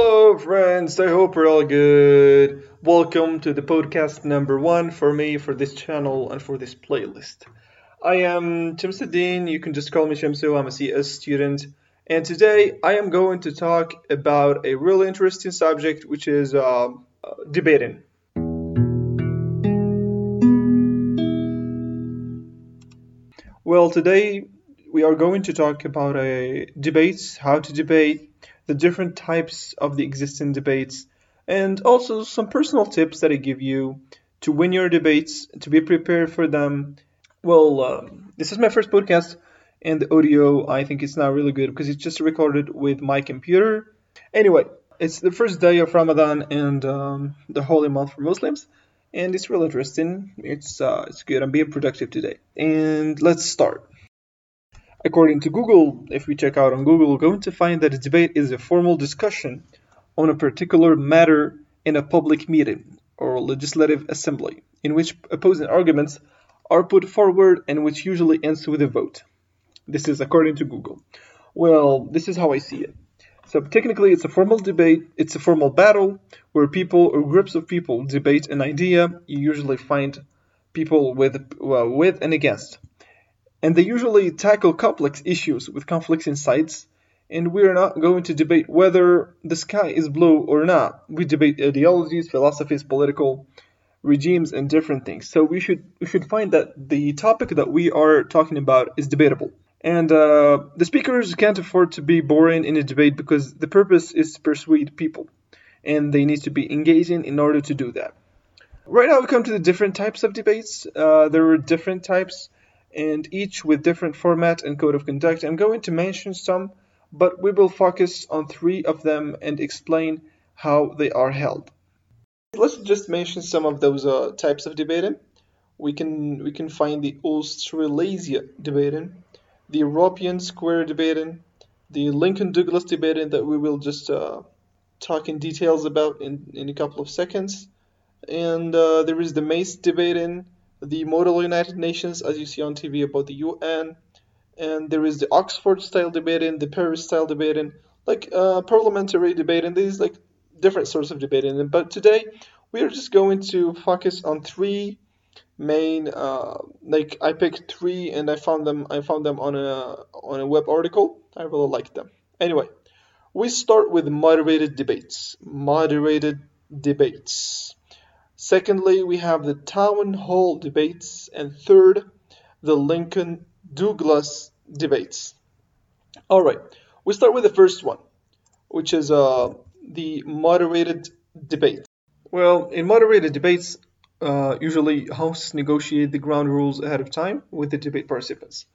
Hello, friends. I hope you're all good. Welcome to the podcast number one for me, for this channel, and for this playlist. I am Shamsuddin. You can just call me Shamsu. I'm a CS student. And today I am going to talk about a really interesting subject, which is uh, uh, debating. Well, today we are going to talk about a debates, how to debate, the different types of the existing debates, and also some personal tips that I give you to win your debates, to be prepared for them. Well, um, this is my first podcast, and the audio I think it's not really good because it's just recorded with my computer. Anyway, it's the first day of Ramadan and um, the holy month for Muslims, and it's really interesting. It's uh, it's good. I'm being productive today, and let's start. According to Google, if we check out on Google, we're going to find that a debate is a formal discussion on a particular matter in a public meeting or legislative assembly, in which opposing arguments are put forward and which usually ends with a vote. This is according to Google. Well, this is how I see it. So technically, it's a formal debate, it's a formal battle where people or groups of people debate an idea. You usually find people with well, with and against and they usually tackle complex issues with conflicting sides. And we are not going to debate whether the sky is blue or not. We debate ideologies, philosophies, political regimes, and different things. So we should we should find that the topic that we are talking about is debatable. And uh, the speakers can't afford to be boring in a debate because the purpose is to persuade people, and they need to be engaging in order to do that. Right now, we come to the different types of debates. Uh, there are different types and each with different format and code of conduct. I'm going to mention some, but we will focus on three of them and explain how they are held. Let's just mention some of those uh, types of debating. We can we can find the Australasia debating, the European square debating, the Lincoln Douglas debating that we will just uh, talk in details about in, in a couple of seconds, and uh, there is the Mace debating the Model United Nations, as you see on TV about the UN, and there is the Oxford style debating, the Paris style debating, like uh, parliamentary debating. These like different sorts of debating. But today we are just going to focus on three main. Uh, like I picked three, and I found them. I found them on a on a web article. I really like them. Anyway, we start with moderated debates. Moderated debates. Secondly, we have the town hall debates. And third, the Lincoln Douglas debates. All right, we start with the first one, which is uh, the moderated debate. Well, in moderated debates, uh, usually hosts negotiate the ground rules ahead of time with the debate participants.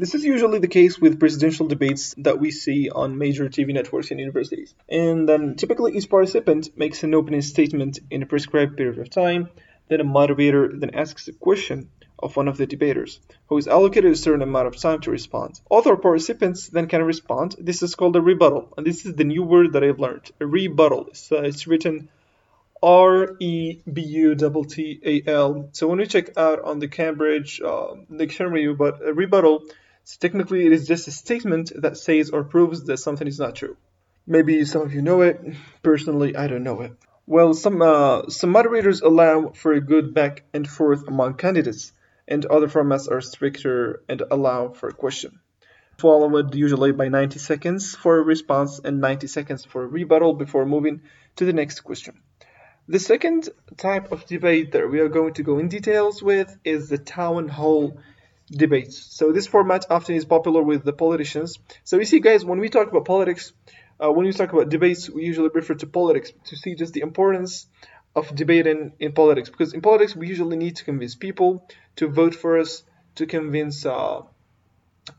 This is usually the case with presidential debates that we see on major TV networks and universities. And then typically each participant makes an opening statement in a prescribed period of time, then a moderator then asks a question of one of the debaters, who is allocated a certain amount of time to respond. Other participants then can respond. This is called a rebuttal, and this is the new word that I've learned. A rebuttal. It's, uh, it's written R E B U T T A L. So when we check out on the Cambridge uh, dictionary, but a rebuttal so technically, it is just a statement that says or proves that something is not true. Maybe some of you know it. Personally, I don't know it. Well, some uh, some moderators allow for a good back and forth among candidates, and other formats are stricter and allow for a question. Followed usually by 90 seconds for a response and 90 seconds for a rebuttal before moving to the next question. The second type of debate that we are going to go in details with is the town hall debates. So this format often is popular with the politicians. So you see, guys, when we talk about politics, uh, when we talk about debates, we usually refer to politics to see just the importance of debating in politics. Because in politics, we usually need to convince people to vote for us, to convince uh,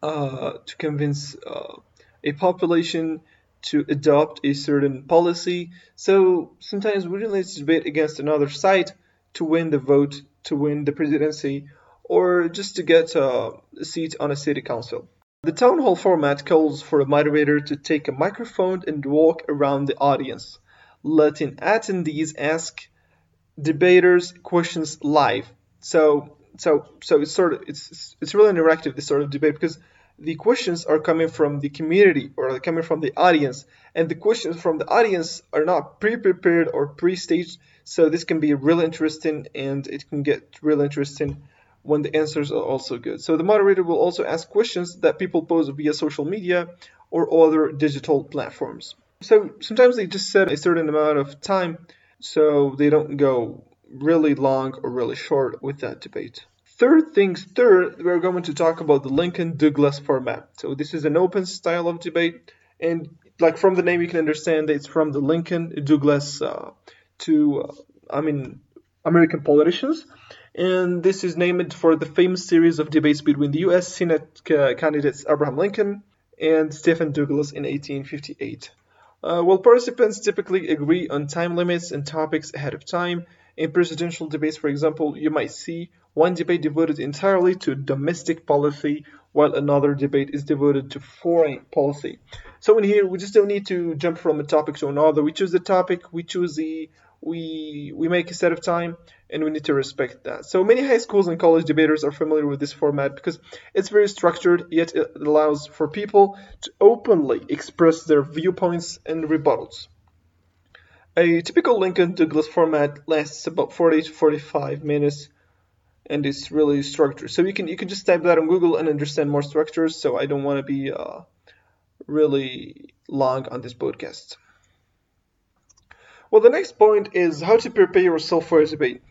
uh, to convince uh, a population to adopt a certain policy. So sometimes we really need to debate against another side to win the vote, to win the presidency, or just to get uh, a seat on a city council. The town hall format calls for a moderator to take a microphone and walk around the audience, letting attendees ask debaters questions live. So, so, so it's sort of it's it's really interactive this sort of debate because the questions are coming from the community or coming from the audience, and the questions from the audience are not pre-prepared or pre-staged. So this can be really interesting, and it can get really interesting when the answers are also good. So the moderator will also ask questions that people pose via social media or other digital platforms. So sometimes they just set a certain amount of time so they don't go really long or really short with that debate. Third things third, we're going to talk about the Lincoln Douglas format. So this is an open style of debate, and like from the name you can understand that it's from the Lincoln Douglas uh, to, uh, I mean, American politicians. And this is named for the famous series of debates between the U.S. Senate candidates Abraham Lincoln and Stephen Douglas in 1858. Uh, while participants typically agree on time limits and topics ahead of time, in presidential debates, for example, you might see one debate devoted entirely to domestic policy, while another debate is devoted to foreign policy. So in here, we just don't need to jump from a topic to another. We choose the topic, we choose the we we make a set of time and we need to respect that. So many high schools and college debaters are familiar with this format because it's very structured, yet it allows for people to openly express their viewpoints and rebuttals. A typical Lincoln Douglas format lasts about 40 to 45 minutes and it's really structured. So you can you can just type that on Google and understand more structures. So I don't want to be uh, really long on this podcast. Well, the next point is how to prepare yourself for a debate.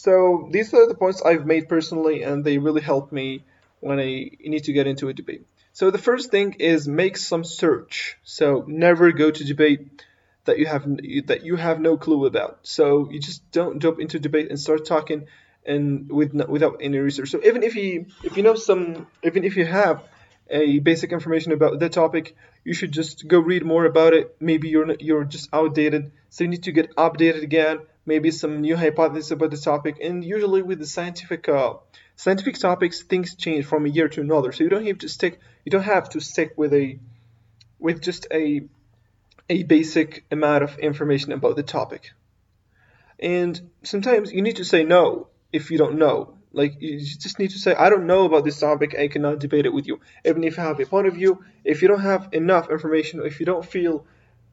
So these are the points I've made personally, and they really help me when I need to get into a debate. So the first thing is make some search. So never go to debate that you have that you have no clue about. So you just don't jump into debate and start talking and with without any research. So even if you if you know some even if you have a basic information about the topic, you should just go read more about it. Maybe you're you're just outdated, so you need to get updated again. Maybe some new hypothesis about the topic. And usually with the scientific uh, scientific topics, things change from a year to another. So you don't have to stick you don't have to stick with a with just a a basic amount of information about the topic. And sometimes you need to say no if you don't know. Like you just need to say, I don't know about this topic. I cannot debate it with you. Even if you have a point of view, if you don't have enough information, if you don't feel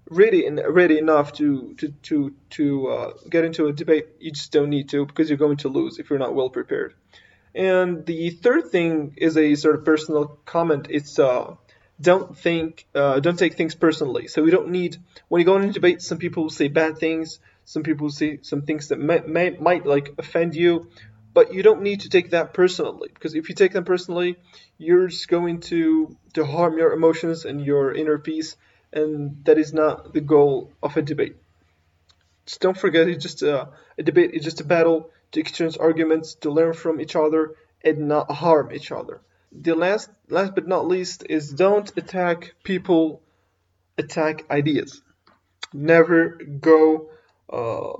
ready and ready enough to to to to uh, get into a debate, you just don't need to because you're going to lose if you're not well prepared. And the third thing is a sort of personal comment. It's uh, don't think, uh, don't take things personally. So we don't need when you go into debate. Some people will say bad things. Some people say some things that may, may might like offend you but you don't need to take that personally because if you take them personally you're just going to to harm your emotions and your inner peace and that is not the goal of a debate just don't forget it's just a, a debate it's just a battle to exchange arguments to learn from each other and not harm each other the last last but not least is don't attack people attack ideas never go uh,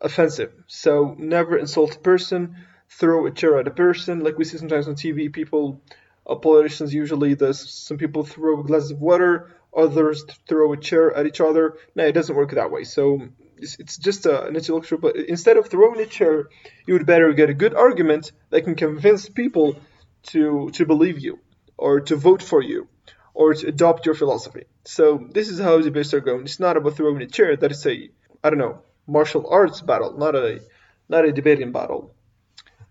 offensive. So never insult a person, throw a chair at a person. Like we see sometimes on TV, people, uh, politicians usually, there's some people throw glasses of water, others throw a chair at each other. No, it doesn't work that way. So it's, it's just a, an intellectual. But instead of throwing a chair, you would better get a good argument that can convince people to to believe you or to vote for you or to adopt your philosophy. So this is how debates are going. It's not about throwing a chair. That is a I don't know martial arts battle, not a not a debating battle.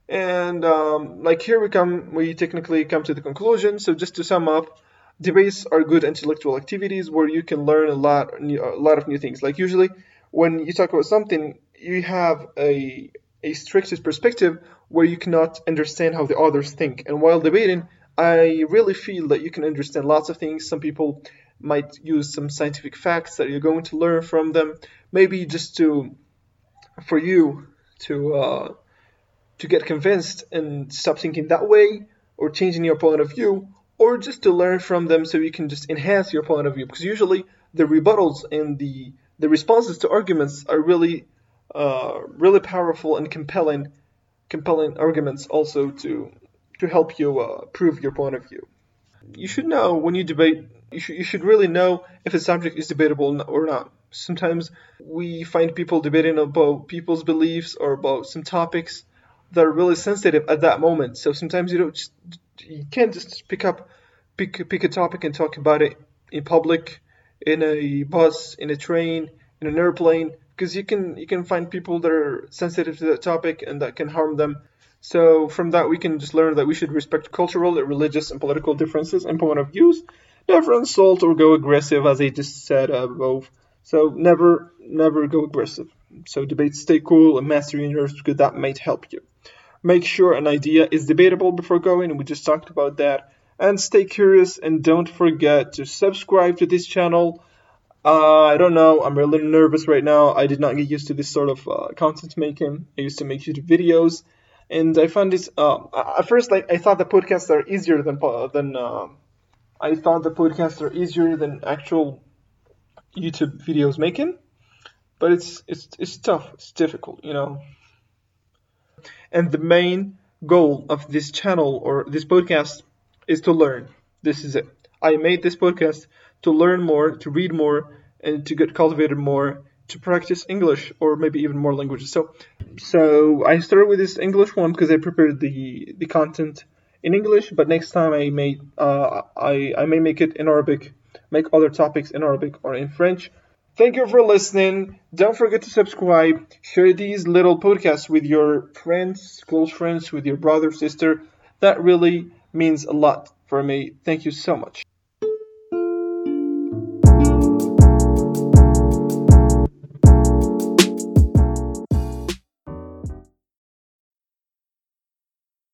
And um, like here we come, we technically come to the conclusion. So just to sum up, debates are good intellectual activities where you can learn a lot, a lot of new things. Like usually, when you talk about something, you have a a strict perspective where you cannot understand how the others think. And while debating, I really feel that you can understand lots of things. Some people might use some scientific facts that you're going to learn from them maybe just to for you to uh, to get convinced and stop thinking that way or changing your point of view or just to learn from them so you can just enhance your point of view because usually the rebuttals and the the responses to arguments are really uh, really powerful and compelling compelling arguments also to to help you uh, prove your point of view you should know when you debate you should, you should really know if a subject is debatable or not. Sometimes we find people debating about people's beliefs or about some topics that are really sensitive at that moment. So sometimes you don't just, you can't just pick up pick pick a topic and talk about it in public, in a bus, in a train, in an airplane, because you can you can find people that are sensitive to that topic and that can harm them. So from that we can just learn that we should respect cultural, religious, and political differences and point of views. Never insult or go aggressive, as I just said above. So never never go aggressive. So debate stay cool and master your nerves because that might help you. Make sure an idea is debatable before going, we just talked about that. And stay curious and don't forget to subscribe to this channel. Uh, I don't know, I'm really nervous right now. I did not get used to this sort of uh, content making. I used to make YouTube videos, and I found this. Uh, at first, I, I thought the podcasts are easier than than. Uh, I thought the podcasts are easier than actual YouTube videos making, but it's it's it's tough. It's difficult, you know. And the main goal of this channel or this podcast is to learn. This is it. I made this podcast to learn more, to read more, and to get cultivated more, to practice English or maybe even more languages. So, so I started with this English one because I prepared the the content in English, but next time I may uh, I I may make it in Arabic, make other topics in Arabic or in French. Thank you for listening. Don't forget to subscribe. Share these little podcasts with your friends, close friends, with your brother, sister. That really means a lot for me. Thank you so much.